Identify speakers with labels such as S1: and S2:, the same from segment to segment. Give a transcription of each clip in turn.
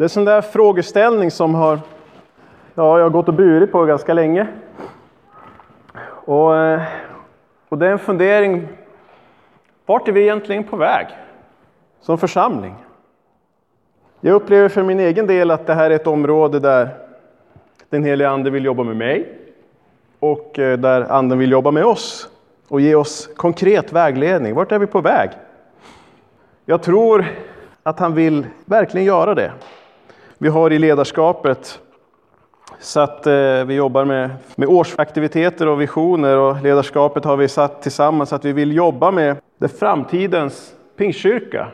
S1: Det är en sån där frågeställning som har, ja, jag har gått och burit på ganska länge. Och, eh, och det är en fundering, vart är vi egentligen på väg som församling? Jag upplever för min egen del att det här är ett område där den heliga Ande vill jobba med mig och eh, där Anden vill jobba med oss och ge oss konkret vägledning. Vart är vi på väg? Jag tror att han vill verkligen göra det. Vi har i ledarskapet så att eh, vi jobbar med, med årsaktiviteter och visioner och ledarskapet har vi satt tillsammans att vi vill jobba med det framtidens pingstkyrka.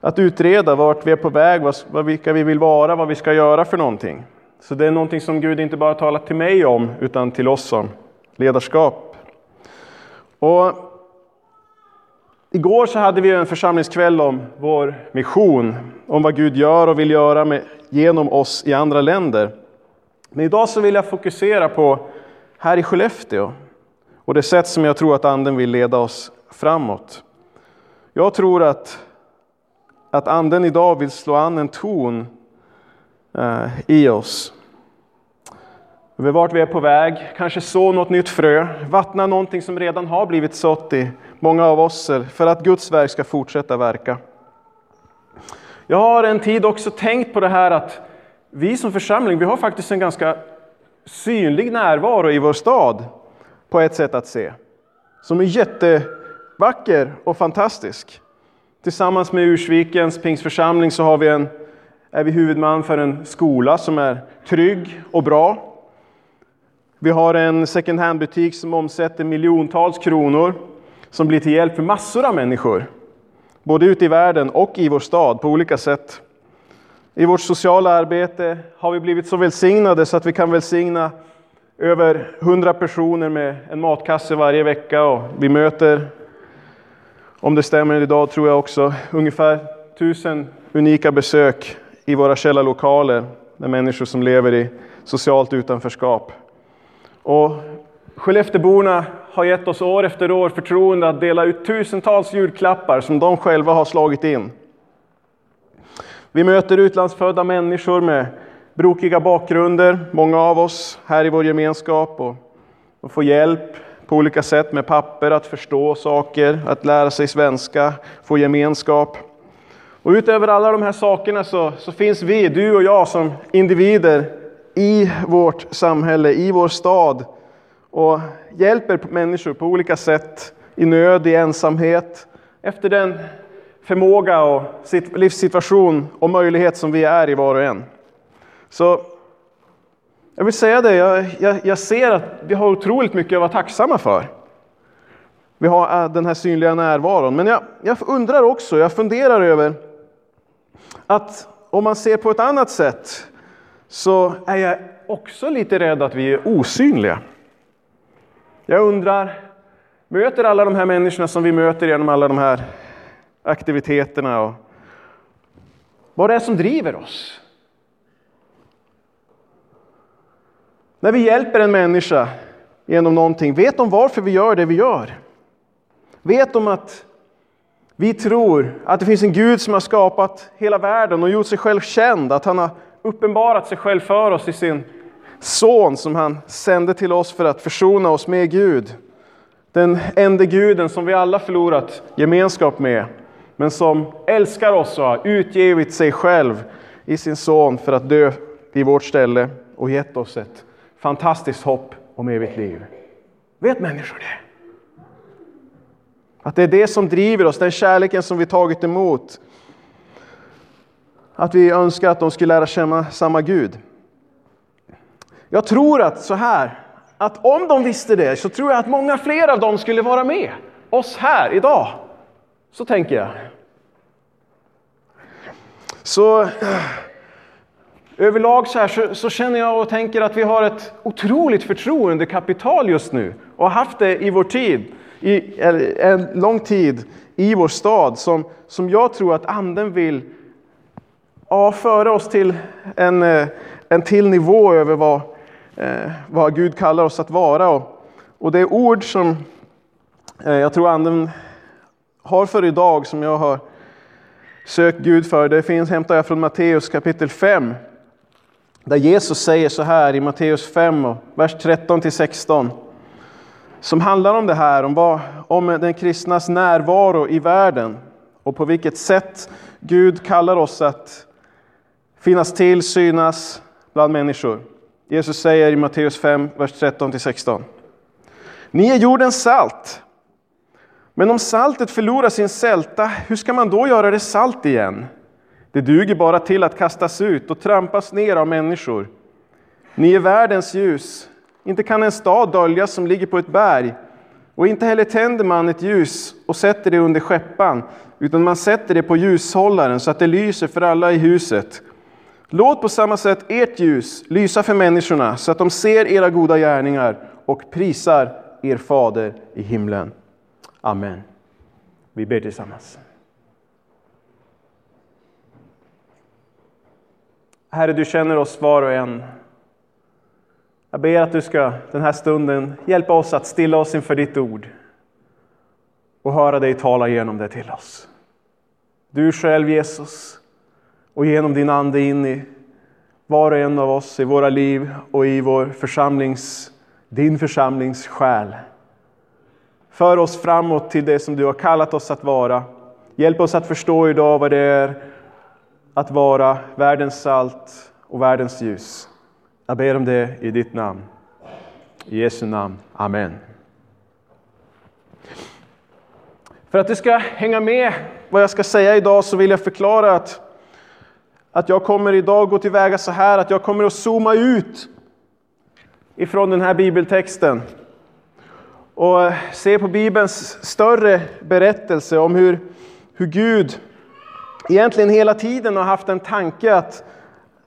S1: Att utreda vart vi är på väg, vad, vilka vi vill vara, vad vi ska göra för någonting. Så det är någonting som Gud inte bara talat till mig om, utan till oss som ledarskap. Och igår så hade vi en församlingskväll om vår mission, om vad Gud gör och vill göra med, genom oss i andra länder. Men idag så vill jag fokusera på här i Skellefteå och det sätt som jag tror att Anden vill leda oss framåt. Jag tror att, att Anden idag vill slå an en ton eh, i oss. Över vart vi är på väg, kanske så något nytt frö, vattna någonting som redan har blivit sått i många av oss för att Guds verk ska fortsätta verka. Jag har en tid också tänkt på det här att vi som församling, vi har faktiskt en ganska synlig närvaro i vår stad på ett sätt att se. Som är jättevacker och fantastisk. Tillsammans med Ursvikens pingsförsamling så har vi en, är vi huvudman för en skola som är trygg och bra. Vi har en second hand-butik som omsätter miljontals kronor som blir till hjälp för massor av människor. Både ute i världen och i vår stad på olika sätt. I vårt sociala arbete har vi blivit så välsignade så att vi kan välsigna över hundra personer med en matkasse varje vecka och vi möter, om det stämmer idag tror jag också, ungefär tusen unika besök i våra källarlokaler med människor som lever i socialt utanförskap. Och Skellefteborna har gett oss år efter år förtroende att dela ut tusentals julklappar som de själva har slagit in. Vi möter utlandsfödda människor med brokiga bakgrunder, många av oss här i vår gemenskap och, och får hjälp på olika sätt med papper att förstå saker, att lära sig svenska, få gemenskap. Och utöver alla de här sakerna så, så finns vi, du och jag som individer i vårt samhälle, i vår stad och hjälper människor på olika sätt i nöd, i ensamhet, efter den förmåga och livssituation och möjlighet som vi är i var och en. Så jag vill säga det, jag, jag, jag ser att vi har otroligt mycket att vara tacksamma för. Vi har eh, den här synliga närvaron. Men jag, jag undrar också, jag funderar över att om man ser på ett annat sätt så är jag också lite rädd att vi är osynliga. Jag undrar, möter alla de här människorna som vi möter genom alla de här aktiviteterna och vad det är som driver oss? När vi hjälper en människa genom någonting, vet de varför vi gör det vi gör? Vet de att vi tror att det finns en Gud som har skapat hela världen och gjort sig själv känd, att han har uppenbarat sig själv för oss i sin son som han sände till oss för att försona oss med Gud. Den enda guden som vi alla förlorat gemenskap med, men som älskar oss och har utgivit sig själv i sin son för att dö i vårt ställe och gett oss ett fantastiskt hopp om evigt liv. Vet människor det? Att det är det som driver oss, den kärleken som vi tagit emot. Att vi önskar att de skulle lära känna samma Gud. Jag tror att så här, att om de visste det så tror jag att många fler av dem skulle vara med oss här idag. Så tänker jag. Så överlag så, här, så, så, känner jag och tänker att vi har ett otroligt förtroendekapital just nu och har haft det i vår tid, i en lång tid i vår stad som, som jag tror att anden vill ja, föra oss till en, eh, en till nivå över vad, eh, vad Gud kallar oss att vara. Och, och det är ord som eh, jag tror anden har för idag som jag har sökt Gud för. Det finns, hämtar jag från Matteus kapitel 5. Där Jesus säger så här i Matteus 5, vers 13 till 16. Som handlar om det här, om, vad, om den kristnas närvaro i världen. Och på vilket sätt Gud kallar oss att finnas till, synas bland människor. Jesus säger i Matteus 5, vers 13 till 16. Ni är jordens salt. Men om saltet förlorar sin sälta, hur ska man då göra det salt igen? Det duger bara till att kastas ut och trampas ner av människor. Ni är världens ljus. Inte kan en stad döljas som ligger på ett berg. Och inte heller tänder man ett ljus och sätter det under skeppan, utan man sätter det på ljushållaren så att det lyser för alla i huset. Låt på samma sätt ert ljus lysa för människorna så att de ser era goda gärningar och prisar er fader i himlen. Amen. Vi ber tillsammans. Herre, du känner oss var och en. Jag ber att du ska den här stunden hjälpa oss att stilla oss inför ditt ord och höra dig tala genom det till oss. Du själv Jesus och genom din Ande in i var och en av oss i våra liv och i vår församlings, din församlings själ. För oss framåt till det som du har kallat oss att vara. Hjälp oss att förstå idag vad det är att vara världens salt och världens ljus. Jag ber om det i ditt namn. I Jesu namn. Amen. För att du ska hänga med vad jag ska säga idag så vill jag förklara att, att jag kommer idag gå tillväga så här att jag kommer att zooma ut ifrån den här bibeltexten och se på Bibelns större berättelse om hur, hur Gud egentligen hela tiden har haft en tanke att,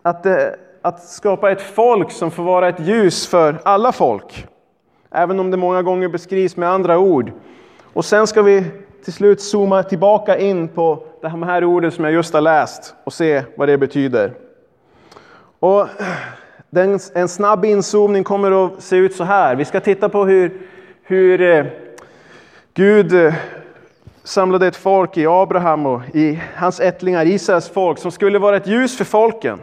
S1: att, eh, att skapa ett folk som får vara ett ljus för alla folk. Även om det många gånger beskrivs med andra ord. Och sen ska vi till slut zooma tillbaka in på de här orden som jag just har läst och se vad det betyder. Och den, en snabb inzoomning kommer att se ut så här. Vi ska titta på hur, hur eh, Gud eh, samlade ett folk i Abraham och i hans ättlingar, Israels folk, som skulle vara ett ljus för folken.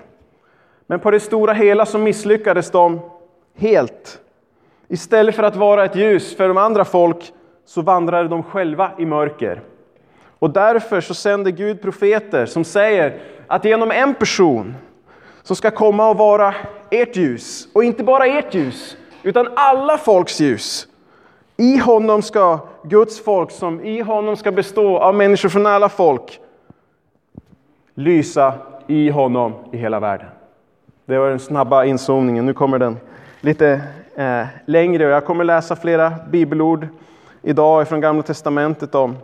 S1: Men på det stora hela så misslyckades de helt. Istället för att vara ett ljus för de andra folk så vandrade de själva i mörker. Och därför så sänder Gud profeter som säger att genom en person som ska komma och vara ert ljus, och inte bara ert ljus, utan alla folks ljus. I honom ska Guds folk, som i honom ska bestå av människor från alla folk, lysa i honom i hela världen. Det var den snabba inzoomningen. Nu kommer den lite eh, längre och jag kommer läsa flera bibelord idag från Gamla Testamentet om.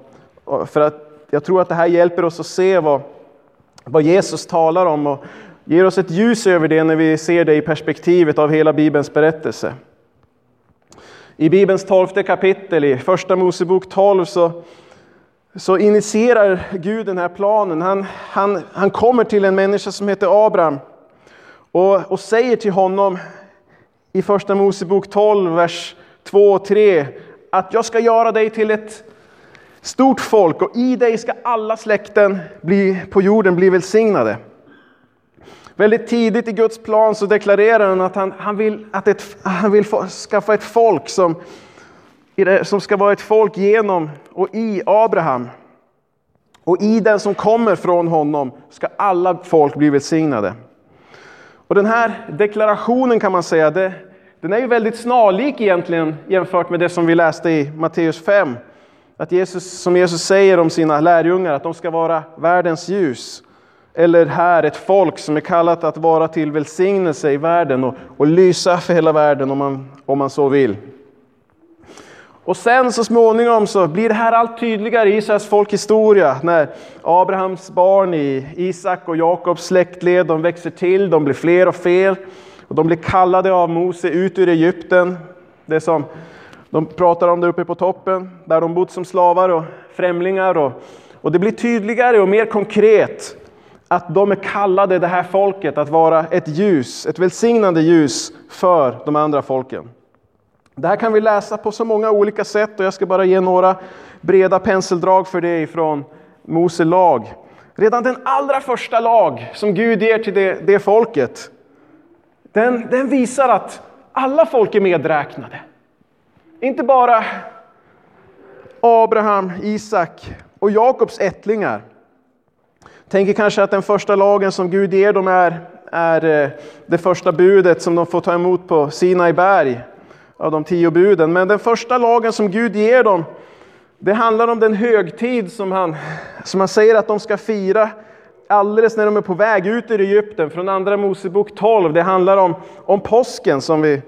S1: För att jag tror att det här hjälper oss att se vad, vad Jesus talar om och ger oss ett ljus över det när vi ser det i perspektivet av hela Bibelns berättelse. I Bibelns tolfte kapitel, i Första Mosebok 12, så, så initierar Gud den här planen. Han, han, han kommer till en människa som heter Abraham och, och säger till honom i Första Mosebok 12, vers 2 och 3 att jag ska göra dig till ett stort folk och i dig ska alla släkten bli, på jorden bli välsignade. Väldigt tidigt i Guds plan så deklarerar han att han, han vill, att ett, han vill få, skaffa ett folk som, som ska vara ett folk genom och i Abraham. Och i den som kommer från honom ska alla folk bli välsignade. Och den här deklarationen kan man säga, det, den är ju väldigt snarlik egentligen jämfört med det som vi läste i Matteus 5. Att Jesus, som Jesus säger om sina lärjungar, att de ska vara världens ljus. Eller här ett folk som är kallat att vara till välsignelse i världen och, och lysa för hela världen om man, om man så vill. Och sen så småningom så blir det här allt tydligare i Israels folkhistoria när Abrahams barn i Isak och Jakobs släktled, de växer till, de blir fler och fler. Och de blir kallade av Mose ut ur Egypten. Det som de pratar om där uppe på toppen, där de bott som slavar och främlingar. Och, och det blir tydligare och mer konkret att de är kallade, det här folket, att vara ett ljus, ett välsignande ljus för de andra folken. Det här kan vi läsa på så många olika sätt och jag ska bara ge några breda penseldrag för det ifrån Mose lag. redan den allra första lag som Gud ger till det, det folket, den, den visar att alla folk är medräknade. Inte bara Abraham, Isak och Jakobs ättlingar. Tänker kanske att den första lagen som Gud ger dem är, är eh, det första budet som de får ta emot på Sinai berg av de tio buden. Men den första lagen som Gud ger dem, det handlar om den högtid som han, som han säger att de ska fira alldeles när de är på väg ut ur Egypten. Från Andra Mosebok 12. Det handlar om, om påsken som vi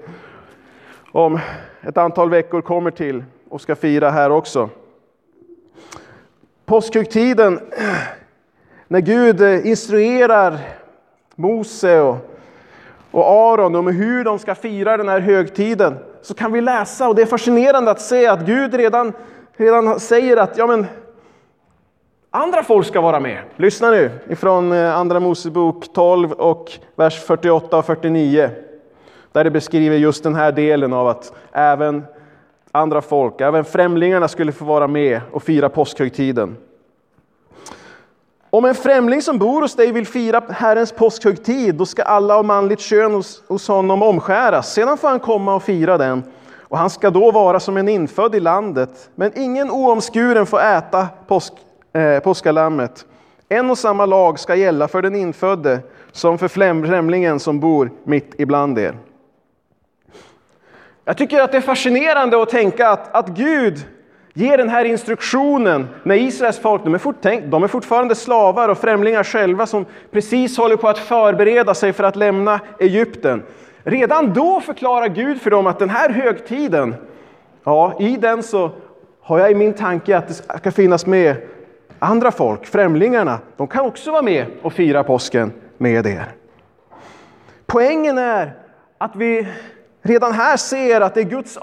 S1: om ett antal veckor kommer till och ska fira här också. Påskhögtiden, när Gud instruerar Mose och, och Aron om hur de ska fira den här högtiden, så kan vi läsa, och det är fascinerande att se att Gud redan, redan säger att ja, men, andra folk ska vara med. Lyssna nu ifrån eh, Andra Mosebok 12 och vers 48 och 49. Där det beskriver just den här delen av att även andra folk, även främlingarna skulle få vara med och fira påskhögtiden. Om en främling som bor hos dig vill fira Herrens påskhögtid, då ska alla av manligt kön hos, hos honom omskäras. Sedan får han komma och fira den, och han ska då vara som en infödd i landet. Men ingen oomskuren får äta påsk, eh, påskalammet. En och samma lag ska gälla för den infödde som för främlingen som bor mitt ibland er. Jag tycker att det är fascinerande att tänka att, att Gud ger den här instruktionen när Israels folk, de är, fort, de är fortfarande slavar och främlingar själva som precis håller på att förbereda sig för att lämna Egypten. Redan då förklarar Gud för dem att den här högtiden, ja, i den så har jag i min tanke att det ska finnas med andra folk, främlingarna. De kan också vara med och fira påsken med er. Poängen är att vi redan här ser att det är Guds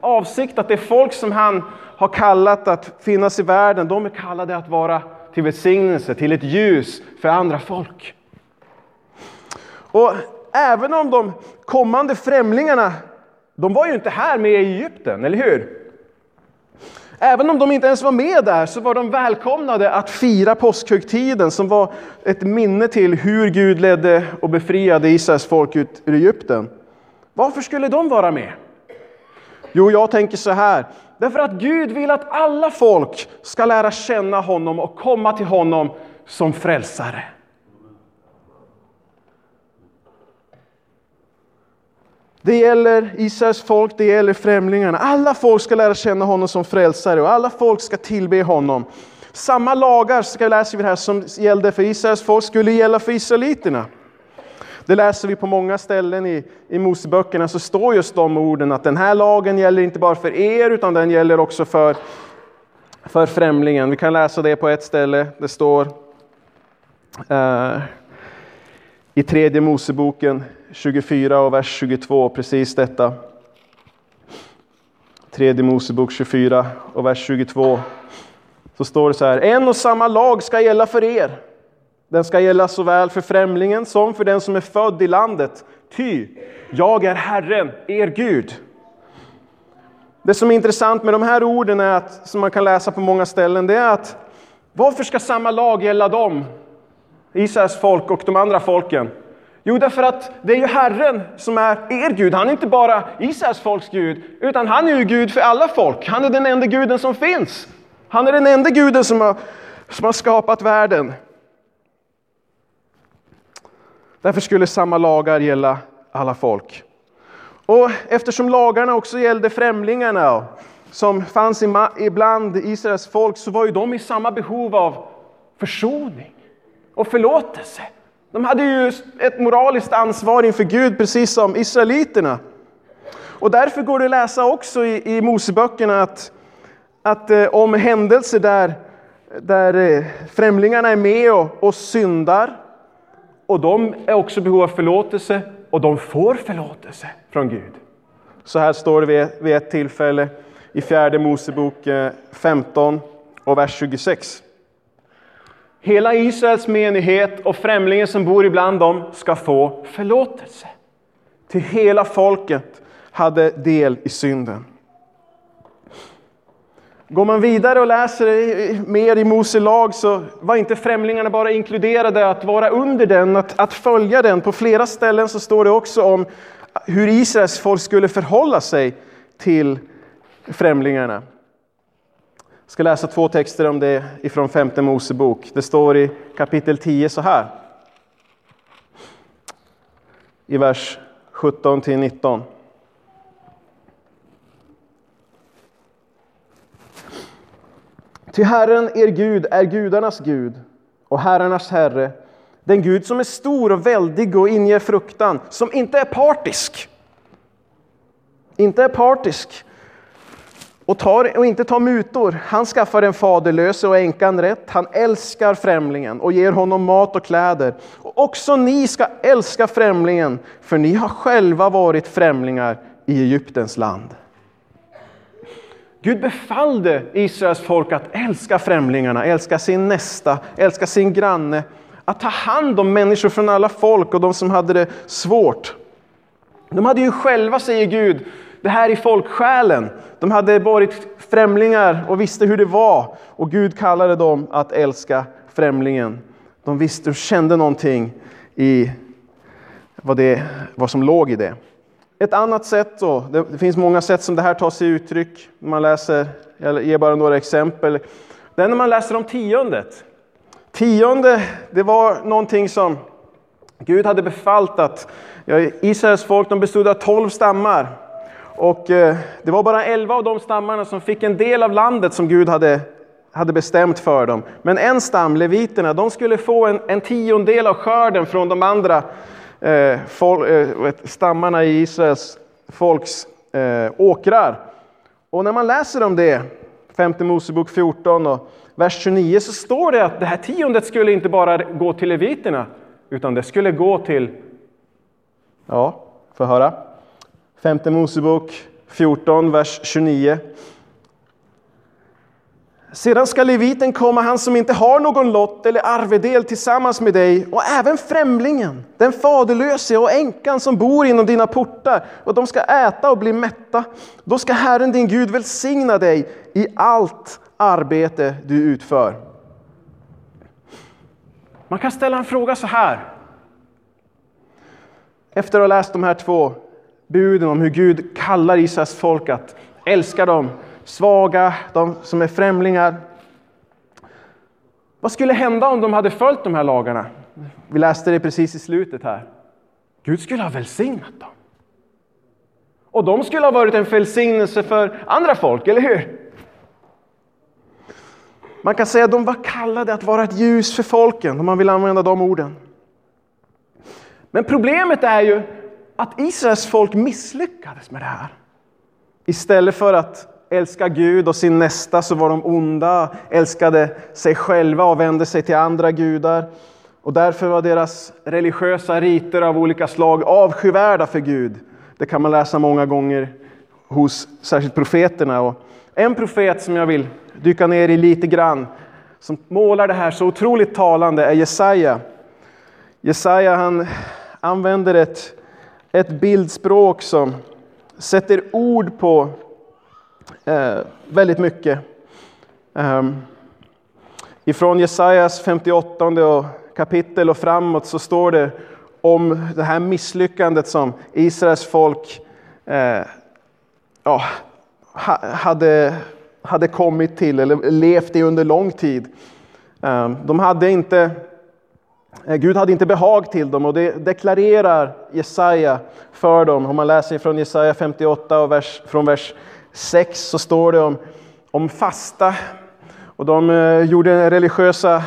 S1: avsikt att det folk som han har kallat att finnas i världen, de är kallade att vara till välsignelse, till ett ljus för andra folk. Och även om de kommande främlingarna, de var ju inte här med i Egypten, eller hur? Även om de inte ens var med där så var de välkomnade att fira påskhögtiden som var ett minne till hur Gud ledde och befriade Israels folk ut ur Egypten. Varför skulle de vara med? Jo, jag tänker så här. Därför att Gud vill att alla folk ska lära känna honom och komma till honom som frälsare. Det gäller Israels folk, det gäller främlingarna. Alla folk ska lära känna honom som frälsare och alla folk ska tillbe honom. Samma lagar ska läser vi här som gällde för Israels folk skulle gälla för israeliterna. Det läser vi på många ställen i, i Moseböckerna, så står just de orden att den här lagen gäller inte bara för er, utan den gäller också för, för främlingen. Vi kan läsa det på ett ställe. Det står uh, i tredje Moseboken 24 och vers 22, precis detta. Tredje Mosebok 24 och vers 22. Så står det så här, en och samma lag ska gälla för er. Den ska gälla såväl för främlingen som för den som är född i landet. Ty jag är Herren, er Gud. Det som är intressant med de här orden är att, som man kan läsa på många ställen, det är att varför ska samma lag gälla dem? Israels folk och de andra folken. Jo, därför att det är ju Herren som är er Gud. Han är inte bara Israels folks Gud, utan han är ju Gud för alla folk. Han är den enda guden som finns. Han är den enda guden som har, som har skapat världen. Därför skulle samma lagar gälla alla folk. Och eftersom lagarna också gällde främlingarna som fanns ibland Israels folk så var ju de i samma behov av försoning och förlåtelse. De hade ju ett moraliskt ansvar inför Gud precis som israeliterna. Och därför går det att läsa också i, i Moseböckerna att, att eh, om händelser där, där eh, främlingarna är med och, och syndar och de är också i behov av förlåtelse och de får förlåtelse från Gud. Så här står det vid ett tillfälle i fjärde Mosebok eh, 15 och vers 26. Hela Israels menighet och främlingen som bor ibland dem ska få förlåtelse. Till hela folket hade del i synden. Går man vidare och läser mer i Mose lag så var inte främlingarna bara inkluderade att vara under den, att, att följa den. På flera ställen så står det också om hur Israels folk skulle förhålla sig till främlingarna. Jag ska läsa två texter om det ifrån femte Mosebok. Det står i kapitel 10 så här. I vers 17 till 19. Ty Herren, er Gud, är gudarnas Gud och herrarnas Herre, den Gud som är stor och väldig och inger fruktan, som inte är partisk. Inte är partisk och, tar, och inte tar mutor. Han skaffar den faderlöse och änkan rätt. Han älskar främlingen och ger honom mat och kläder. Och också ni ska älska främlingen, för ni har själva varit främlingar i Egyptens land. Gud befallde Israels folk att älska främlingarna, älska sin nästa, älska sin granne, att ta hand om människor från alla folk och de som hade det svårt. De hade ju själva, säger Gud, det här i folksjälen. De hade varit främlingar och visste hur det var. Och Gud kallade dem att älska främlingen. De visste och kände någonting i vad, det, vad som låg i det. Ett annat sätt då, det finns många sätt som det här tar sig uttryck. Man läser, jag ger bara några exempel. Det är när man läser om tiondet. Tionde, det var någonting som Gud hade befallt att ja, Israels folk de bestod av tolv stammar. Och eh, det var bara elva av de stammarna som fick en del av landet som Gud hade, hade bestämt för dem. Men en stam, leviterna, de skulle få en, en tiondel av skörden från de andra eh, fol, eh, stammarna i Israels folks eh, åkrar. Och när man läser om det, femte Mosebok 14 och vers 29, så står det att det här tiondet skulle inte bara gå till leviterna, utan det skulle gå till, ja, få höra. Femte Mosebok 14, vers 29. Sedan ska leviten komma, han som inte har någon lott eller arvedel tillsammans med dig, och även främlingen, den faderlöse och änkan som bor inom dina portar, och de ska äta och bli mätta. Då ska Herren din Gud välsigna dig i allt arbete du utför. Man kan ställa en fråga så här. Efter att ha läst de här två buden om hur Gud kallar Israels folk att älska dem svaga, de som är främlingar. Vad skulle hända om de hade följt de här lagarna? Vi läste det precis i slutet här. Gud skulle ha välsignat dem. Och de skulle ha varit en välsignelse för andra folk, eller hur? Man kan säga att de var kallade att vara ett ljus för folken, om man vill använda de orden. Men problemet är ju att Israels folk misslyckades med det här. Istället för att älska Gud och sin nästa så var de onda, älskade sig själva och vände sig till andra gudar. Och därför var deras religiösa riter av olika slag avskyvärda för Gud. Det kan man läsa många gånger hos särskilt profeterna. Och en profet som jag vill dyka ner i lite grann, som målar det här så otroligt talande, är Jesaja. Jesaja han använder ett, ett bildspråk som sätter ord på eh, väldigt mycket. Um, ifrån Jesajas 58 och kapitel och framåt så står det om det här misslyckandet som Israels folk eh, ja, hade, hade kommit till eller levt i under lång tid. Um, de hade inte, Eh, Gud hade inte behag till dem och det deklarerar Jesaja för dem. Om man läser från Jesaja 58 och vers, från vers 6 så står det om, om fasta. Och de eh, gjorde religiösa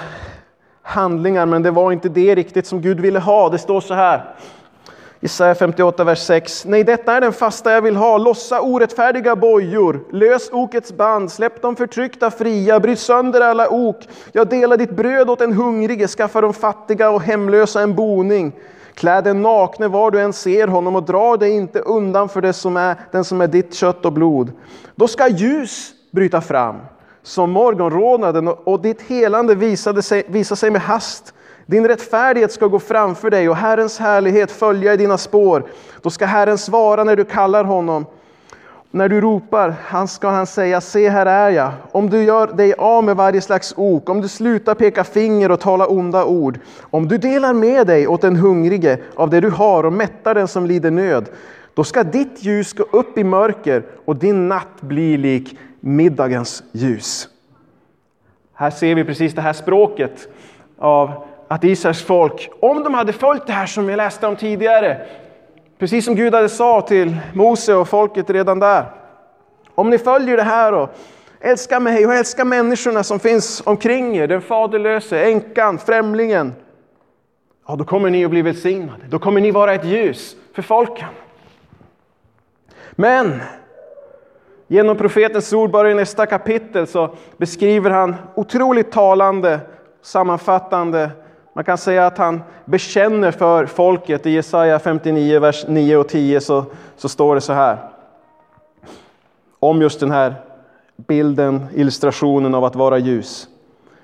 S1: handlingar, men det var inte det riktigt som Gud ville ha. Det står så här. Isaiah 58, vers 6. Nej, detta är den fasta jag vill ha. Lossa orättfärdiga bojor. Lös okets band. Släpp de förtryckta fria. Bryt sönder alla ok. Jag delar ditt bröd åt en hungrige. Skaffa de fattiga och hemlösa en boning. Klä den nakne var du än ser honom och dra dig inte undan för det som är, den som är ditt kött och blod. Då ska ljus bryta fram som morgonrodnaden och ditt helande visade sig, visa sig med hast. Din rättfärdighet ska gå framför dig och Herrens härlighet följa i dina spår. Då ska Herren svara när du kallar honom när du ropar, han ska han säga, se här är jag. Om du gör dig av med varje slags ok, om du slutar peka finger och tala onda ord, om du delar med dig åt den hungrige av det du har och mättar den som lider nöd, då ska ditt ljus gå upp i mörker och din natt bli lik middagens ljus. Här ser vi precis det här språket av att Israels folk, om de hade följt det här som vi läste om tidigare, precis som Gud hade sa till Mose och folket redan där. Om ni följer det här och älskar mig och älskar människorna som finns omkring er, den faderlöse, änkan, främlingen, ja, då kommer ni att bli välsignade. Då kommer ni vara ett ljus för folken. Men genom profetens ord, bara i nästa kapitel, så beskriver han otroligt talande, sammanfattande. Man kan säga att han bekänner för folket. I Jesaja 59, vers 9 och 10 så, så står det så här. Om just den här bilden, illustrationen av att vara ljus.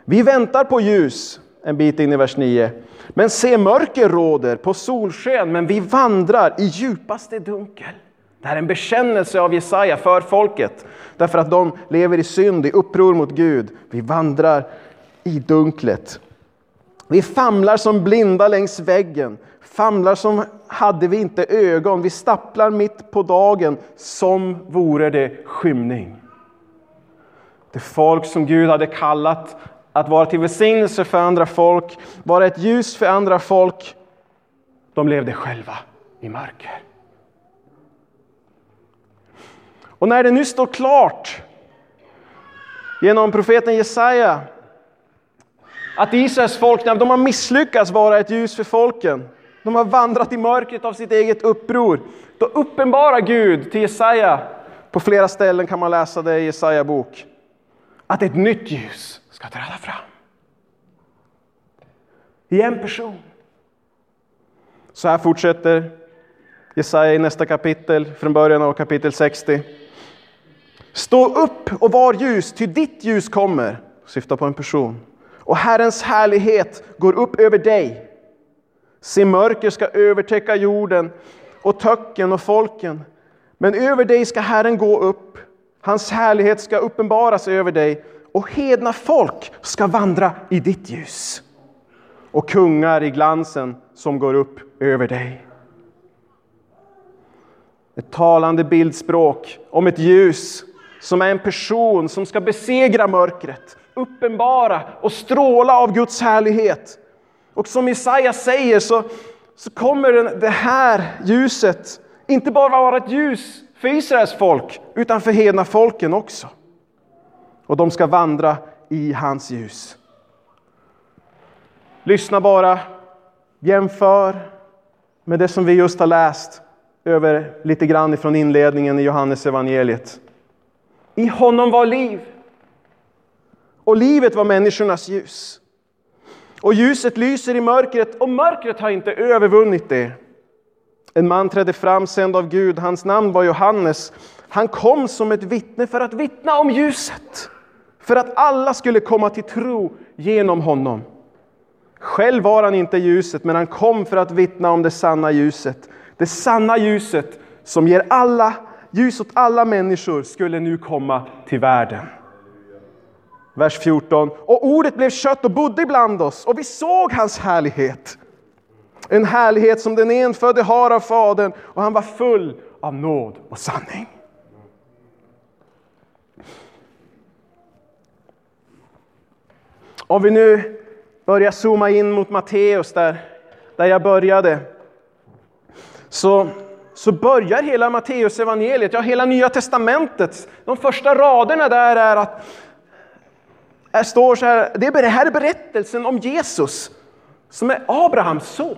S1: Vi väntar på ljus, en bit in i vers 9. Men se, mörker råder på solsken, men vi vandrar i djupaste dunkel. Det här är en bekännelse av Jesaja för folket, därför att de lever i synd, i uppror mot Gud. Vi vandrar i dunklet. Vi famlar som blinda längs väggen, famlar som hade vi inte ögon. Vi stapplar mitt på dagen som vore det skymning. Det folk som Gud hade kallat att vara till välsignelse för andra folk, vara ett ljus för andra folk, de levde själva i mörker. Och när det nu står klart genom profeten Jesaja att Israels folk de har misslyckats vara ett ljus för folken. De har vandrat i mörkret av sitt eget uppror. Då uppenbarar Gud till Jesaja, på flera ställen kan man läsa det i Jesaja bok, att ett nytt ljus ska träda fram. I en person. Så här fortsätter Jesaja i nästa kapitel, från början av kapitel 60. Stå upp och var ljus, ty ditt ljus kommer. Syftar på en person. Och Herrens härlighet går upp över dig. Se, mörker ska övertäcka jorden och töcken och folken. Men över dig ska Herren gå upp. Hans härlighet ska uppenbaras över dig och hedna folk ska vandra i ditt ljus. Och kungar i glansen som går upp över dig. Ett talande bildspråk om ett ljus som är en person som ska besegra mörkret, uppenbara och stråla av Guds härlighet. Och som Jesaja säger så, så kommer det här ljuset inte bara vara ett ljus för Israels folk, utan för hedna folken också. Och de ska vandra i hans ljus. Lyssna bara, jämför med det som vi just har läst över lite grann ifrån inledningen i Johannes evangeliet. I honom var liv. Och livet var människornas ljus. Och ljuset lyser i mörkret och mörkret har inte övervunnit det. En man trädde fram sänd av Gud, hans namn var Johannes. Han kom som ett vittne för att vittna om ljuset. För att alla skulle komma till tro genom honom. Själv var han inte ljuset, men han kom för att vittna om det sanna ljuset. Det sanna ljuset som ger alla ljus åt alla människor skulle nu komma till världen. Vers 14. Och ordet blev kött och bodde ibland oss och vi såg hans härlighet. En härlighet som den enfödde har av Fadern och han var full av nåd och sanning. Om vi nu börjar zooma in mot Matteus där, där jag började. Så så börjar hela Matteus evangeliet, ja hela Nya Testamentet, de första raderna där är att det står så här, det här är berättelsen om Jesus som är Abrahams son.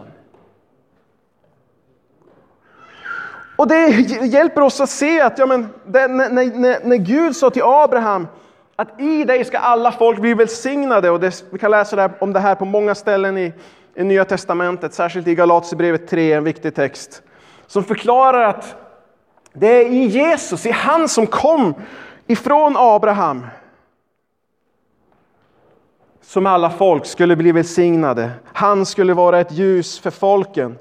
S1: Och det hjälper oss att se att ja, men, det, när, när, när Gud sa till Abraham att i dig ska alla folk bli välsignade, och det, vi kan läsa det om det här på många ställen i, i Nya Testamentet, särskilt i Galaterbrevet 3, en viktig text som förklarar att det är i Jesus, i han som kom ifrån Abraham som alla folk skulle bli välsignade. Han skulle vara ett ljus för folken.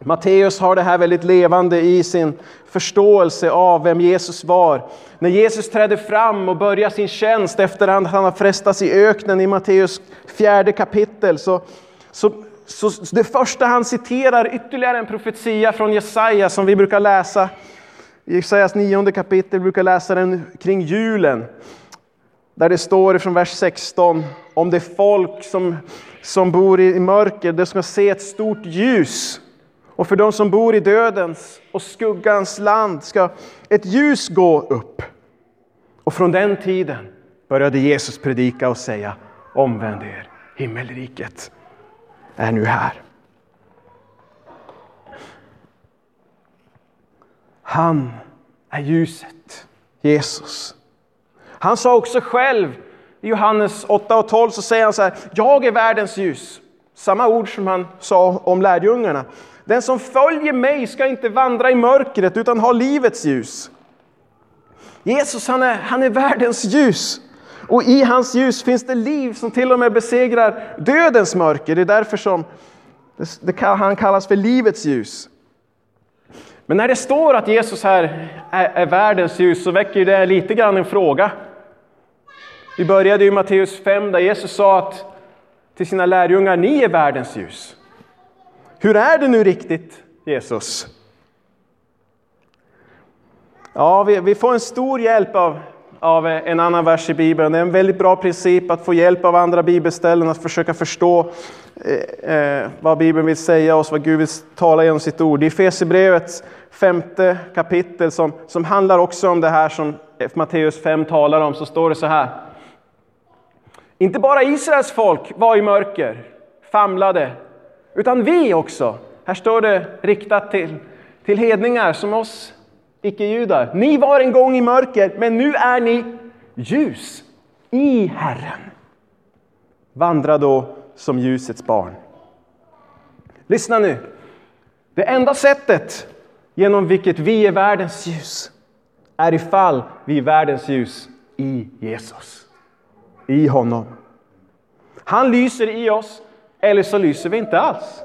S1: Matteus har det här väldigt levande i sin förståelse av vem Jesus var. När Jesus trädde fram och började sin tjänst efter att han har frestats i öknen i Matteus fjärde kapitel så, så, så det första han citerar ytterligare en profetia från Jesaja som vi brukar läsa i Jesajas nionde kapitel, vi brukar läsa den kring julen. Där det står från vers 16 om det folk som, som bor i mörker, det ska se ett stort ljus. Och för de som bor i dödens och skuggans land ska ett ljus gå upp. Och från den tiden började Jesus predika och säga omvänd er, himmelriket är nu här. Han är ljuset, Jesus. Han sa också själv i Johannes 8 och 12 så säger han så här, jag är världens ljus. Samma ord som han sa om lärjungarna. Den som följer mig ska inte vandra i mörkret utan ha livets ljus. Jesus han är, han är världens ljus. Och i hans ljus finns det liv som till och med besegrar dödens mörker. Det är därför som det, det, han kallas för livets ljus. Men när det står att Jesus här är, är världens ljus så väcker det lite grann en fråga. Vi började i Matteus 5 där Jesus sa att till sina lärjungar, ni är världens ljus. Hur är det nu riktigt, Jesus? Ja, vi, vi får en stor hjälp av, av en annan vers i Bibeln. Det är en väldigt bra princip att få hjälp av andra bibelställen, att försöka förstå eh, eh vad Bibeln vill säga oss, vad Gud vill tala genom sitt ord. I Efesierbrevets femte kapitel som, som handlar också om det här som Matteus 5 talar om, så står det så här. Inte bara Israels folk var i mörker, famlade, utan vi också. Här står det riktat till, till hedningar som oss icke-judar. Ni var en gång i mörker, men nu är ni ljus i Herren. Vandra då som ljusets barn. Lyssna nu. Det enda sättet genom vilket vi är världens ljus är ifall vi är världens ljus i Jesus. I honom. Han lyser i oss eller så lyser vi inte alls.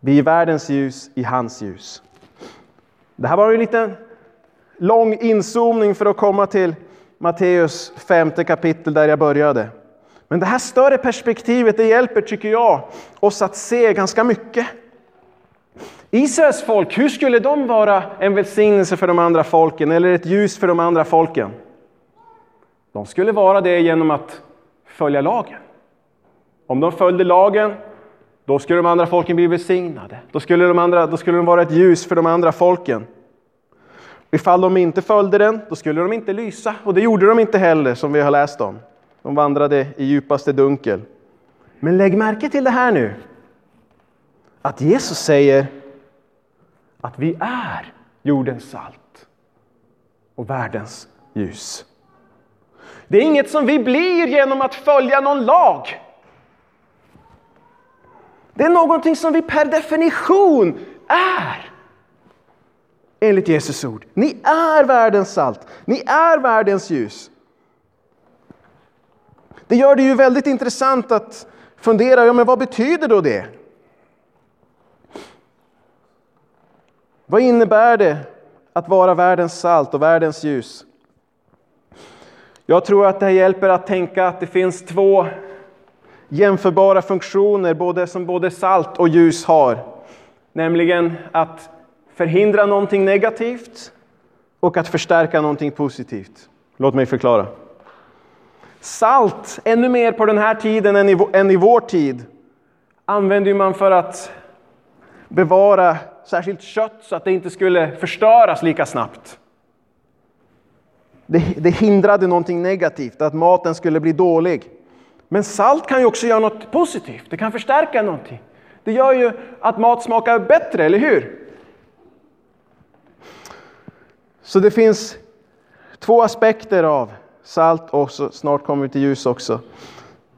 S1: Vi är världens ljus i hans ljus. Det här var en liten lång inzoomning för att komma till Matteus femte kapitel där jag började. Men det här större perspektivet det hjälper, tycker jag, oss att se ganska mycket. Israels folk, hur skulle de vara en välsignelse för de andra folken eller ett ljus för de andra folken? De skulle vara det genom att följa lagen. Om de följde lagen, då skulle de andra folken bli välsignade. Då skulle de, andra, då skulle de vara ett ljus för de andra folken. Ifall de inte följde den, då skulle de inte lysa. Och det gjorde de inte heller, som vi har läst om. De vandrade i djupaste dunkel. Men lägg märke till det här nu. Att Jesus säger att vi är jordens salt och världens ljus. Det är inget som vi blir genom att följa någon lag. Det är någonting som vi per definition är. Enligt Jesus ord. Ni är världens salt. Ni är världens ljus. Det gör det ju väldigt intressant att fundera, ja men vad betyder då det? Vad innebär det att vara världens salt och världens ljus? Jag tror att det här hjälper att tänka att det finns två jämförbara funktioner både, som både salt och ljus har. Nämligen att förhindra någonting negativt och att förstärka någonting positivt. Låt mig förklara. Salt, ännu mer på den här tiden än i, än i vår tid, använder man för att bevara särskilt kött så att det inte skulle förstöras lika snabbt. Det, det hindrade någonting negativt, att maten skulle bli dålig. Men salt kan ju också göra något positivt, det kan förstärka någonting. Det gör ju att mat smakar bättre, eller hur? Så det finns två aspekter av salt och så snart kommer vi till ljus också.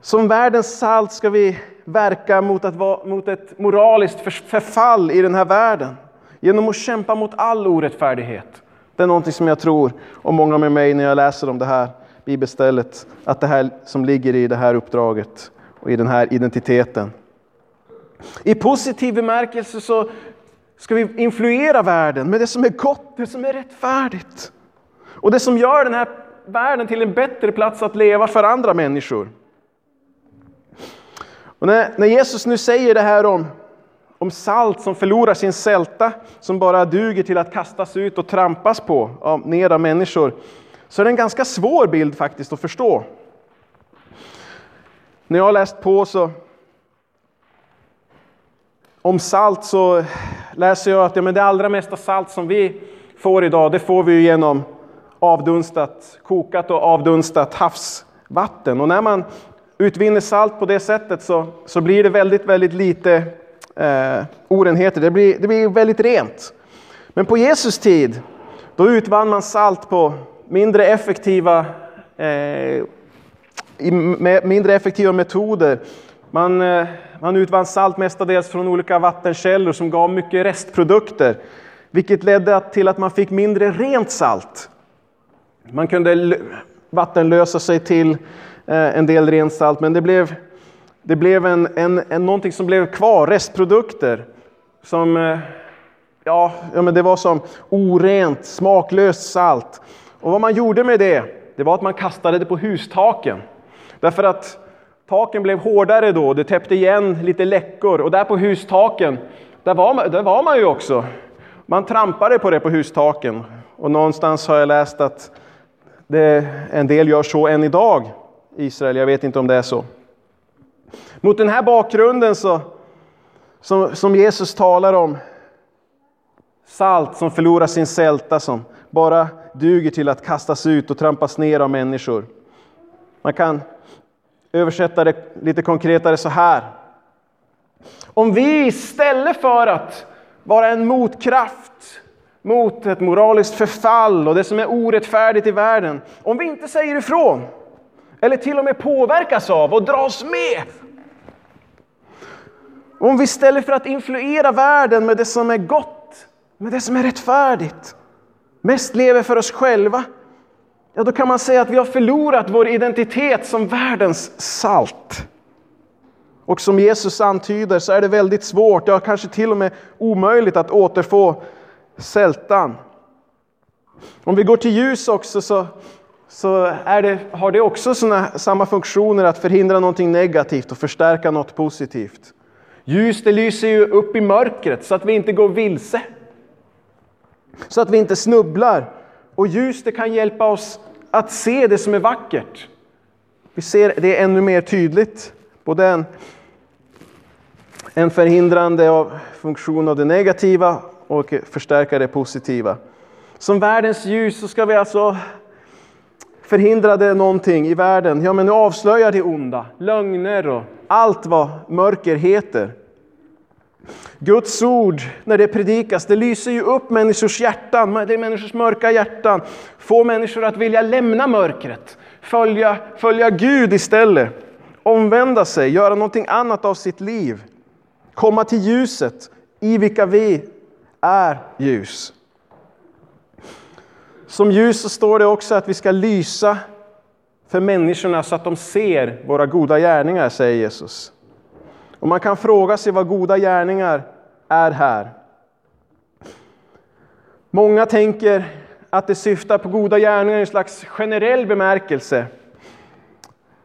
S1: Som världens salt ska vi verka mot, att vara, mot ett moraliskt förfall i den här världen. Genom att kämpa mot all orättfärdighet. Det är någonting som jag tror, och många med mig när jag läser om det här bibelstället, att det här som ligger i det här uppdraget och i den här identiteten. I positiv bemärkelse så ska vi influera världen med det som är gott, det som är rättfärdigt. Och det som gör den här världen till en bättre plats att leva för andra människor. Och när, när Jesus nu säger det här om, om salt som förlorar sin sälta, som bara duger till att kastas ut och trampas på av, ner av människor, så är det en ganska svår bild faktiskt att förstå. När jag har läst på så om salt så läser jag att ja, men det allra mesta salt som vi får idag, det får vi genom avdunstat, kokat och avdunstat havsvatten. Och när man utvinner salt på det sättet så, så blir det väldigt, väldigt lite eh, orenheter. Det blir, det blir väldigt rent. Men på Jesus tid, då utvann man salt på mindre effektiva, eh, mindre effektiva metoder. Man, eh, man utvann salt mestadels från olika vattenkällor som gav mycket restprodukter, vilket ledde till att man fick mindre rent salt. Man kunde vattenlösa sig till eh, en del rent salt, men det blev, det blev en, en, en, någonting som blev kvar, restprodukter. Som, eh, ja, ja, men det var som orent, smaklöst salt. Och vad man gjorde med det, det var att man kastade det på hustaken. Därför att taken blev hårdare då, det täppte igen lite läckor. Och där på hustaken, där var man, där var man ju också. Man trampade på det på hustaken. Och någonstans har jag läst att det, en del gör så än idag i Israel. Jag vet inte om det är så. Mot den här bakgrunden så, som, som Jesus talar om, salt som förlorar sin sälta, som bara duger till att kastas ut och trampas ner av människor. Man kan översätta det lite konkretare så här. Om vi istället för att vara en motkraft mot ett moraliskt förfall och det som är orättfärdigt i världen, om vi inte säger ifrån eller till och med påverkas av och dras med. Om vi istället för att influera världen med det som är gott, med det som är rättfärdigt, mest lever för oss själva, ja då kan man säga att vi har förlorat vår identitet som världens salt. Och som Jesus antyder så är det väldigt svårt, ja kanske till och med omöjligt att återfå sältan. Om vi går till ljus också så, så det, har det också såna, samma funktioner att förhindra någonting negativt och förstärka något positivt. Ljus det lyser ju upp i mörkret så att vi inte går vilse. Så att vi inte snubblar. Och ljus det kan hjälpa oss att se det som är vackert. Vi ser det ännu mer tydligt. Både en, en förhindrande av funktion av det negativa och förstärka det positiva. Som världens ljus så ska vi alltså förhindrade någonting i världen. Ja, men nu avslöjar det onda, lögner och allt vad mörker heter. Guds ord, när det predikas, det lyser ju upp människors hjärtan, det är människors mörka hjärtan. Få människor att vilja lämna mörkret, följa, följa Gud istället. Omvända sig, göra någonting annat av sitt liv. Komma till ljuset i vilka vi är ljus. Som ljus så står det också att vi ska lysa för människorna så att de ser våra goda gärningar, säger Jesus. Och man kan fråga sig vad goda gärningar är här. Många tänker att det syftar på goda gärningar i en slags generell bemärkelse.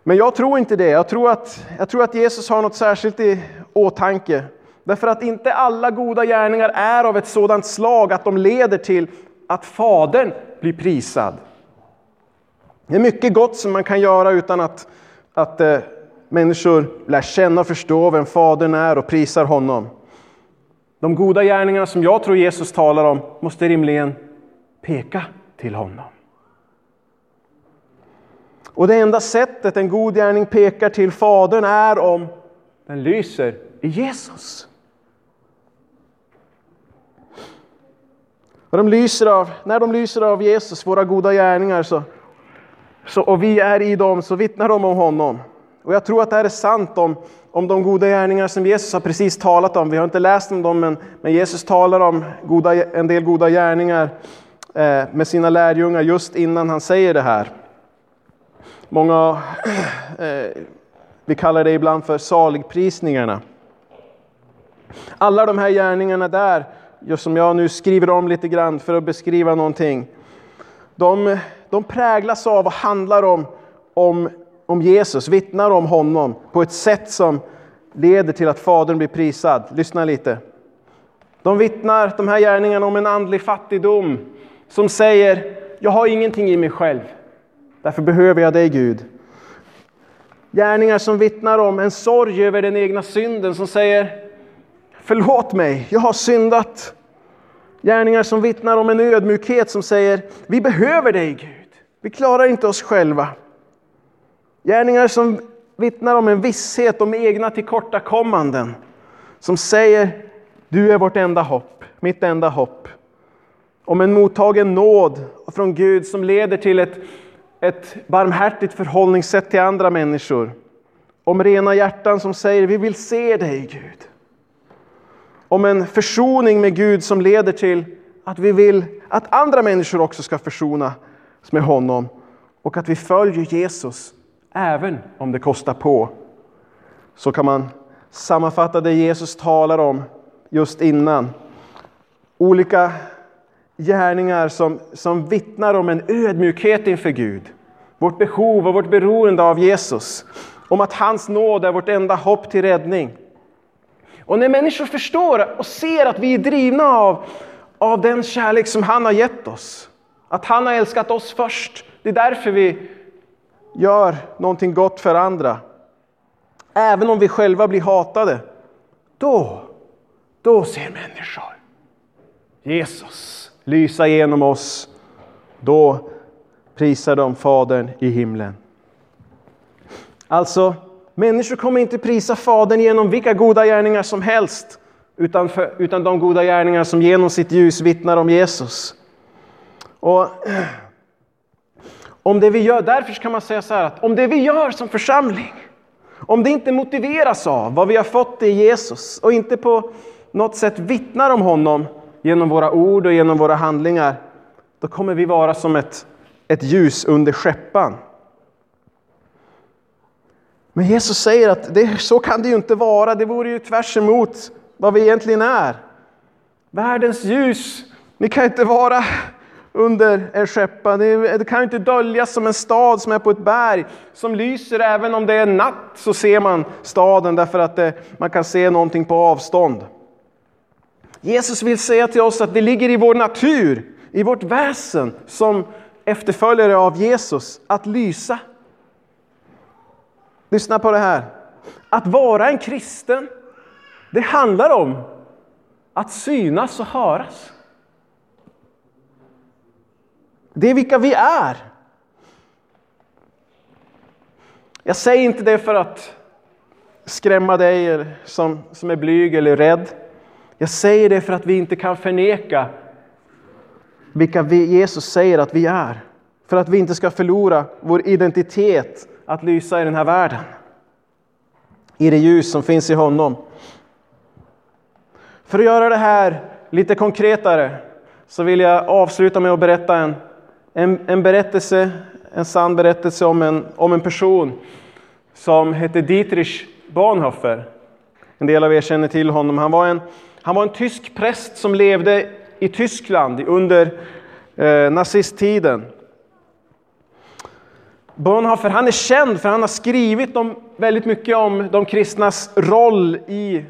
S1: Men jag tror inte det. Jag tror att, jag tror att Jesus har något särskilt i åtanke. Därför att inte alla goda gärningar är av ett sådant slag att de leder till att Fadern bli prisad. Det är mycket gott som man kan göra utan att, att eh, människor lär känna och förstå vem Fadern är och prisar honom. De goda gärningarna som jag tror Jesus talar om måste rimligen peka till honom. Och det enda sättet en god gärning pekar till Fadern är om den lyser i Jesus. När de lyser av, när de lyser av Jesus, våra goda gärningar, så, så, och vi är i dem, så vittnar de om honom. Och jag tror att det här är sant om, om de goda gärningar som Jesus har precis talat om. Vi har inte läst om dem, men, men Jesus talar om goda, en del goda gärningar eh, med sina lärjungar just innan han säger det här. Många, eh, vi kallar det ibland för saligprisningarna. Alla de här gärningarna där, just som jag nu skriver om lite grann för att beskriva någonting, de, de präglas av och handlar om, om, om Jesus, vittnar om honom på ett sätt som leder till att Fadern blir prisad. Lyssna lite. De vittnar, de här gärningarna, om en andlig fattigdom som säger, jag har ingenting i mig själv. Därför behöver jag dig Gud. Gärningar som vittnar om en sorg över den egna synden som säger, förlåt mig, jag har syndat. Gärningar som vittnar om en ödmjukhet som säger, vi behöver dig Gud. Vi klarar inte oss själva. Gärningar som vittnar om en visshet om egna tillkortakommanden. Som säger, du är vårt enda hopp, mitt enda hopp. Om en mottagen nåd från Gud som leder till ett, ett barmhärtigt förhållningssätt till andra människor. Om rena hjärtan som säger, vi vill se dig Gud. Om en försoning med Gud som leder till att vi vill att andra människor också ska försonas med honom. Och att vi följer Jesus även om det kostar på. Så kan man sammanfatta det Jesus talar om just innan. Olika gärningar som, som vittnar om en ödmjukhet inför Gud. Vårt behov och vårt beroende av Jesus. Om att hans nåd är vårt enda hopp till räddning. Och när människor förstår och ser att vi är drivna av, av den kärlek som han har gett oss. Att han har älskat oss först. Det är därför vi gör någonting gott för andra. Även om vi själva blir hatade. Då, då ser människor Jesus lysa genom oss. Då prisar de Fadern i himlen. Alltså, människor kommer inte prisa Fadern genom vilka goda gärningar som helst. Utan, för, utan de goda gärningar som genom sitt ljus vittnar om Jesus. Och om det vi gör, därför kan man säga så här att om det vi gör som församling, om det inte motiveras av vad vi har fått i Jesus och inte på något sätt vittnar om honom genom våra ord och genom våra handlingar, då kommer vi vara som ett, ett ljus under skeppan. Men Jesus säger att det, så kan det ju inte vara, det vore ju tvärs emot vad vi egentligen är. Världens ljus, ni kan inte vara under en skeppa. Det kan inte döljas som en stad som är på ett berg som lyser även om det är natt så ser man staden därför att det, man kan se någonting på avstånd. Jesus vill säga till oss att det ligger i vår natur, i vårt väsen som efterföljare av Jesus att lysa. Lyssna på det här. Att vara en kristen, det handlar om att synas och höras. Det är vilka vi är. Jag säger inte det för att skrämma dig som, som är blyg eller rädd. Jag säger det för att vi inte kan förneka vilka vi, Jesus säger att vi är. För att vi inte ska förlora vår identitet att lysa i den här världen. I det ljus som finns i honom. För att göra det här lite konkretare så vill jag avsluta med att berätta en en, en berättelse, en sann berättelse om en, om en person som hette Dietrich Bonhoeffer. En del av er känner till honom. Han var en, han var en tysk präst som levde i Tyskland under eh, nazisttiden. Bonhoeffer han är känd för han har skrivit om, väldigt mycket om de kristnas roll i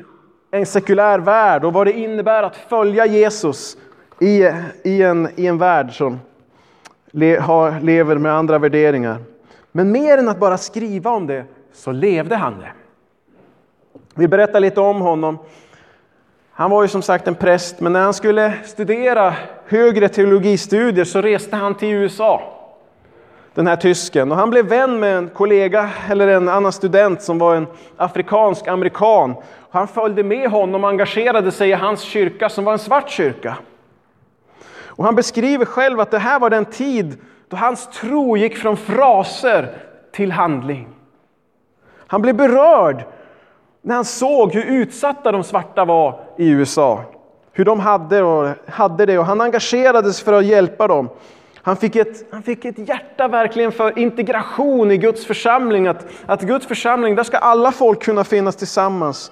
S1: en sekulär värld och vad det innebär att följa Jesus i, i, en, i en värld som lever med andra värderingar. Men mer än att bara skriva om det, så levde han det. Vi berättar lite om honom. Han var ju som sagt en präst, men när han skulle studera högre teologistudier så reste han till USA. Den här tysken. Och han blev vän med en kollega eller en annan student som var en afrikansk amerikan. Han följde med honom och engagerade sig i hans kyrka som var en svart kyrka. Och han beskriver själv att det här var den tid då hans tro gick från fraser till handling. Han blev berörd när han såg hur utsatta de svarta var i USA. Hur de hade, och, hade det och han engagerades för att hjälpa dem. Han fick, ett, han fick ett hjärta verkligen för integration i Guds församling. Att, att Guds församling, där ska alla folk kunna finnas tillsammans.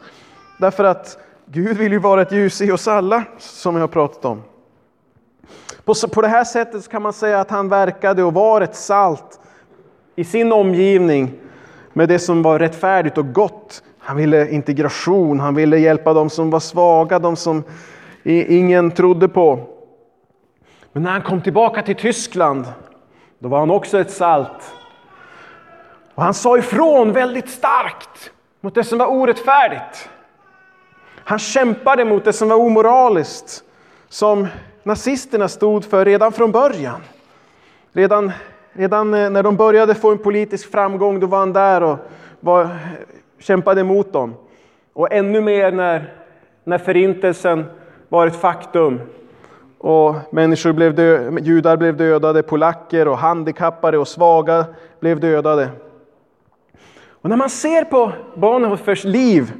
S1: Därför att Gud vill ju vara ett ljus i oss alla, som jag har pratat om. På, på det här sättet kan man säga att han verkade och var ett salt i sin omgivning med det som var rättfärdigt och gott. Han ville integration, han ville hjälpa de som var svaga, de som ingen trodde på. Men när han kom tillbaka till Tyskland, då var han också ett salt. Och han sa ifrån väldigt starkt mot det som var orättfärdigt. Han kämpade mot det som var omoraliskt, som nazisterna stod för redan från början. Redan, redan eh, när de började få en politisk framgång, då var han där och var, kämpade emot dem. Och ännu mer när, när förintelsen var ett faktum och människor blev dö judar blev dödade, polacker och handikappade och svaga blev dödade. Och när man ser på Bonhoeffers liv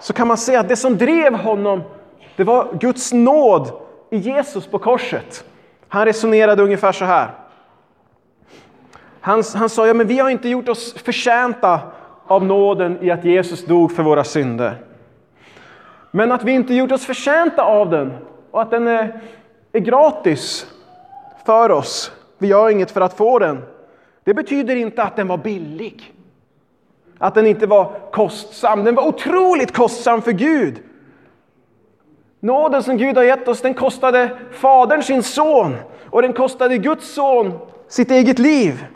S1: så kan man se att det som drev honom, det var Guds nåd i Jesus på korset. Han resonerade ungefär så här. Han, han sa, ja men vi har inte gjort oss förtjänta av nåden i att Jesus dog för våra synder. Men att vi inte gjort oss förtjänta av den och att den är, är gratis för oss. Vi gör inget för att få den. Det betyder inte att den var billig. Att den inte var kostsam. Den var otroligt kostsam för Gud. Nåden som Gud har gett oss, den kostade Fadern sin son och den kostade Guds son sitt eget liv.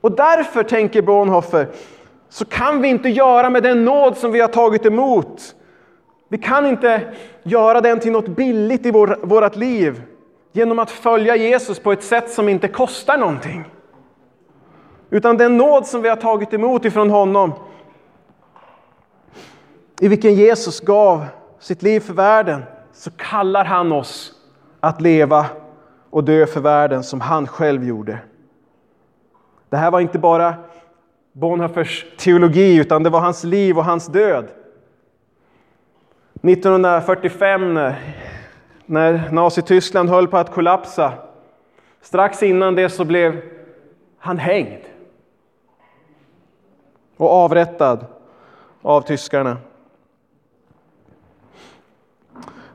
S1: Och därför, tänker Bonhoeffer, så kan vi inte göra med den nåd som vi har tagit emot. Vi kan inte göra den till något billigt i vår, vårt liv genom att följa Jesus på ett sätt som inte kostar någonting. Utan den nåd som vi har tagit emot ifrån honom, i vilken Jesus gav sitt liv för världen, så kallar han oss att leva och dö för världen som han själv gjorde. Det här var inte bara Bonhoeffers teologi, utan det var hans liv och hans död. 1945 när Nazityskland höll på att kollapsa, strax innan det så blev han hängd och avrättad av tyskarna.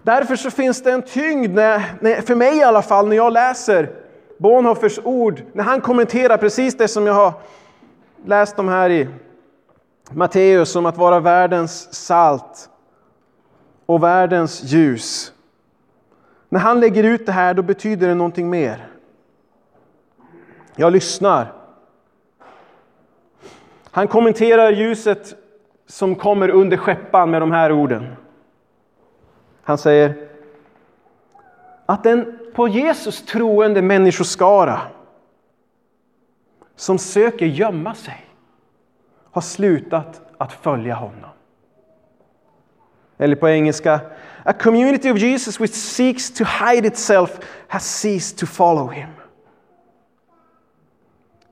S1: Därför så finns det en tyngd, när, för mig i alla fall, när jag läser Bonhoeffers ord, när han kommenterar precis det som jag har läst om här i Matteus, om att vara världens salt och världens ljus. När han lägger ut det här, då betyder det någonting mer. Jag lyssnar. Han kommenterar ljuset som kommer under skeppan med de här orden. Han säger att den på Jesus troende människoskara som söker gömma sig har slutat att följa honom. Eller på engelska, a community of Jesus which seeks to hide itself has ceased to follow him.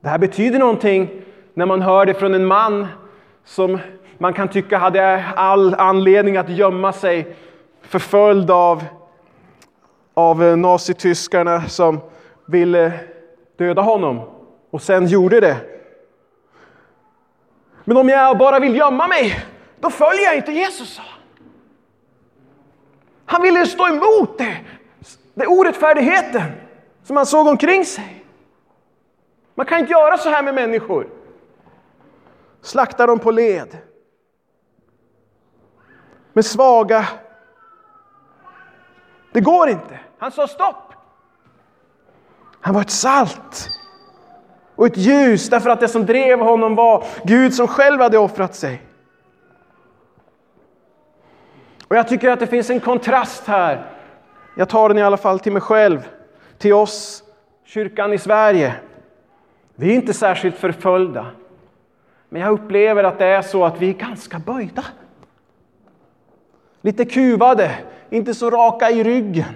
S1: Det här betyder någonting när man hör det från en man som man kan tycka hade all anledning att gömma sig förföljd av, av eh, nazityskarna som ville döda honom och sen gjorde det. Men om jag bara vill gömma mig, då följer jag inte Jesus. Han ville stå emot det, det orättfärdigheten som han såg omkring sig. Man kan inte göra så här med människor. Slakta dem på led. Med svaga. Det går inte. Han sa stopp. Han var ett salt och ett ljus därför att det som drev honom var Gud som själv hade offrat sig. Och jag tycker att det finns en kontrast här. Jag tar den i alla fall till mig själv, till oss, kyrkan i Sverige. Vi är inte särskilt förföljda. Men jag upplever att det är så att vi är ganska böjda. Lite kuvade, inte så raka i ryggen.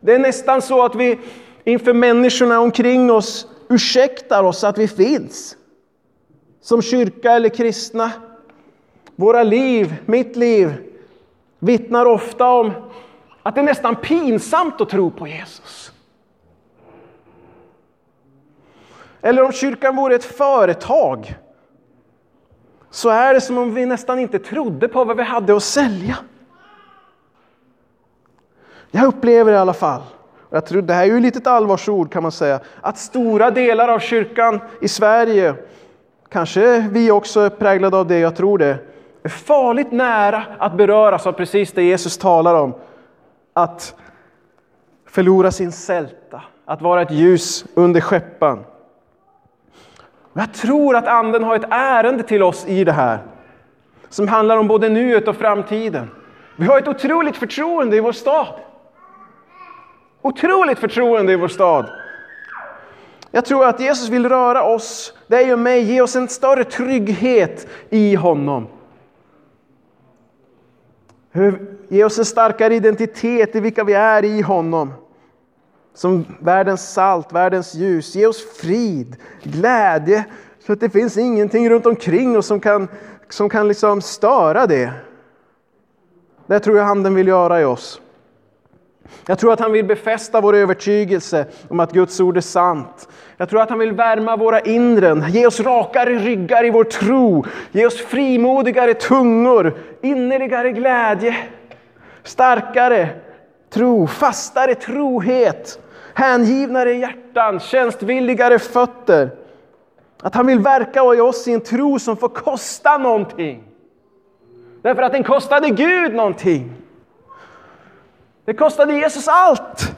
S1: Det är nästan så att vi inför människorna omkring oss ursäktar oss att vi finns. Som kyrka eller kristna. Våra liv, mitt liv, vittnar ofta om att det är nästan pinsamt att tro på Jesus. Eller om kyrkan vore ett företag så är det som om vi nästan inte trodde på vad vi hade att sälja. Jag upplever i alla fall, och jag tror det här är ju ett litet allvarsord kan man säga, att stora delar av kyrkan i Sverige, kanske vi också är präglade av det, jag tror det, är farligt nära att beröras av precis det Jesus talar om. Att förlora sin sälta, att vara ett ljus under skeppan. Jag tror att Anden har ett ärende till oss i det här, som handlar om både nuet och framtiden. Vi har ett otroligt förtroende i vår stad. Otroligt förtroende i vår stad. Jag tror att Jesus vill röra oss, dig och mig, ge oss en större trygghet i honom. Ge oss en starkare identitet i vilka vi är i honom. Som världens salt, världens ljus. Ge oss frid, glädje, så att det finns ingenting runt omkring oss som kan, som kan liksom störa det. Det tror jag Anden vill göra i oss. Jag tror att han vill befästa vår övertygelse om att Guds ord är sant. Jag tror att han vill värma våra inren, ge oss rakare ryggar i vår tro, ge oss frimodigare tungor, innerligare glädje, starkare tro, fastare trohet, hängivnare hjärtan, tjänstvilligare fötter. Att han vill verka i oss i en tro som får kosta någonting. Därför att den kostade Gud någonting. Det kostade Jesus allt.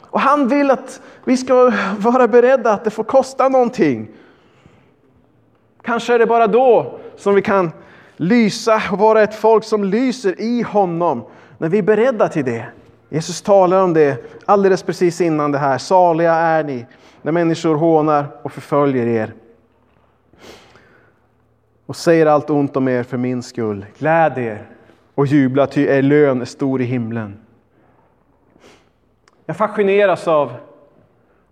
S1: Och han vill att vi ska vara beredda att det får kosta någonting. Kanske är det bara då som vi kan lysa och vara ett folk som lyser i honom. När vi är beredda till det. Jesus talar om det alldeles precis innan det här. Saliga är ni när människor hånar och förföljer er. Och säger allt ont om er för min skull. Gläd er och jubla, ty er lön är stor i himlen. Jag fascineras av,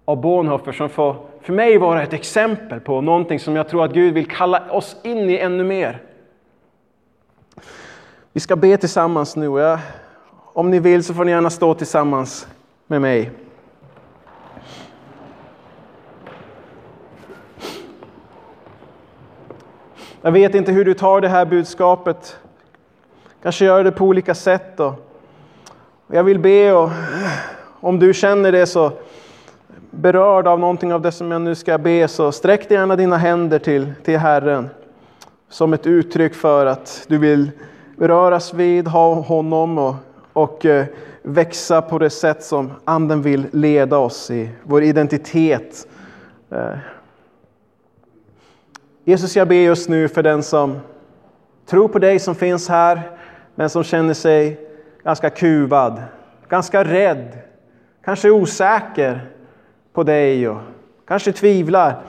S1: av Bonhoeffer som får för mig vara ett exempel på någonting som jag tror att Gud vill kalla oss in i ännu mer. Vi ska be tillsammans nu. Ja? om ni vill så får ni gärna stå tillsammans med mig. Jag vet inte hur du tar det här budskapet Kanske gör det på olika sätt. Och jag vill be och om du känner dig så berörd av någonting av det som jag nu ska be så sträck gärna dina händer till, till Herren som ett uttryck för att du vill beröras vid honom och, och eh, växa på det sätt som Anden vill leda oss i vår identitet. Eh. Jesus, jag ber just nu för den som tror på dig som finns här men som känner sig ganska kuvad, ganska rädd, kanske osäker på dig och kanske tvivlar.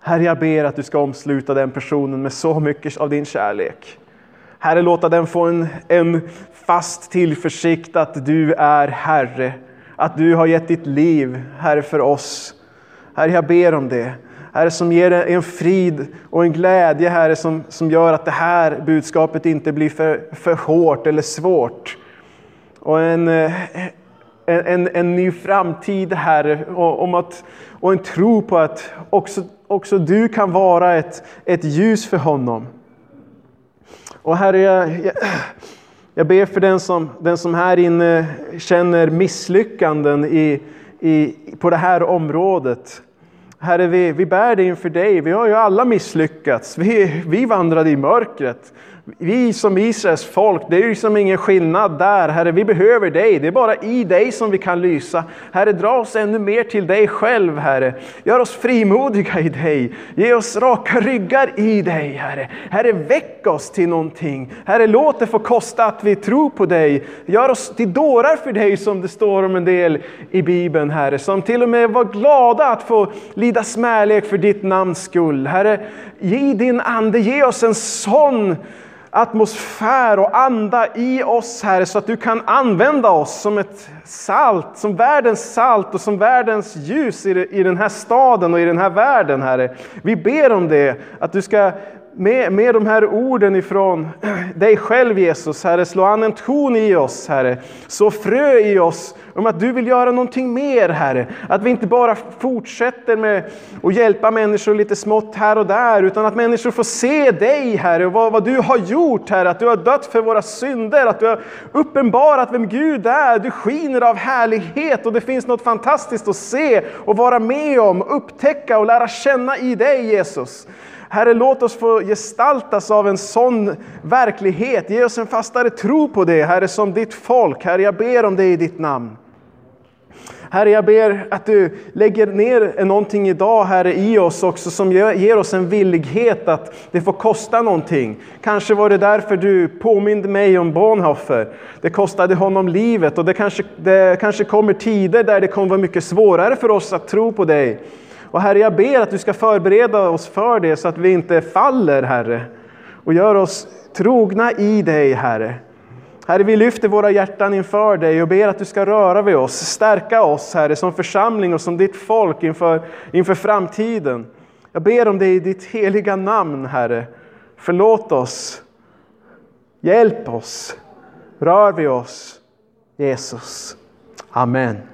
S1: Herre, jag ber att du ska omsluta den personen med så mycket av din kärlek. Herre, låta den få en, en fast tillförsikt att du är Herre, att du har gett ditt liv, Herre, för oss. Herre, jag ber om det. Herre, som ger en frid och en glädje, Herre, som, som gör att det här budskapet inte blir för, för hårt eller svårt. Och en, en, en, en ny framtid, Herre, och, om att, och en tro på att också, också du kan vara ett, ett ljus för honom. Och Herre, jag, jag, jag ber för den som, den som här inne känner misslyckanden i, i, på det här området. Herre, vi, vi bär det inför dig. Vi har ju alla misslyckats. Vi, vi vandrade i mörkret. Vi som Israels folk, det är ju liksom ingen skillnad där. Herre, vi behöver dig. Det är bara i dig som vi kan lysa. Herre, dra oss ännu mer till dig själv, Herre. Gör oss frimodiga i dig. Ge oss raka ryggar i dig, Herre. Herre, väck oss till någonting. Herre, låt det få kosta att vi tror på dig. Gör oss till dårar för dig, som det står om en del i Bibeln, Herre. Som till och med var glada att få lida smälek för ditt namns skull. Herre, ge din Ande, ge oss en sån atmosfär och anda i oss, Herre, så att du kan använda oss som ett salt, som världens salt och som världens ljus i den här staden och i den här världen, Herre. Vi ber om det, att du ska med, med de här orden ifrån dig själv Jesus, Herre, slå an en ton i oss, Herre. Så frö i oss om att du vill göra någonting mer, Herre. Att vi inte bara fortsätter med att hjälpa människor lite smått här och där, utan att människor får se dig, Herre, och vad, vad du har gjort, Herre. Att du har dött för våra synder, att du har uppenbarat vem Gud är. Du skiner av härlighet och det finns något fantastiskt att se och vara med om, upptäcka och lära känna i dig, Jesus. Herre, låt oss få gestaltas av en sån verklighet. Ge oss en fastare tro på det, Herre, som ditt folk. Herre, jag ber om det i ditt namn. Herre, jag ber att du lägger ner någonting idag, Herre, i oss också som ger oss en villighet att det får kosta någonting. Kanske var det därför du påminde mig om Bonhoeffer. Det kostade honom livet och det kanske, det kanske kommer tider där det kommer vara mycket svårare för oss att tro på dig. Och Herre, jag ber att du ska förbereda oss för det så att vi inte faller, Herre. Och gör oss trogna i dig, Herre. Herre, vi lyfter våra hjärtan inför dig och ber att du ska röra vid oss, stärka oss, Herre, som församling och som ditt folk inför, inför framtiden. Jag ber om det i ditt heliga namn, Herre. Förlåt oss. Hjälp oss. Rör vid oss. Jesus. Amen.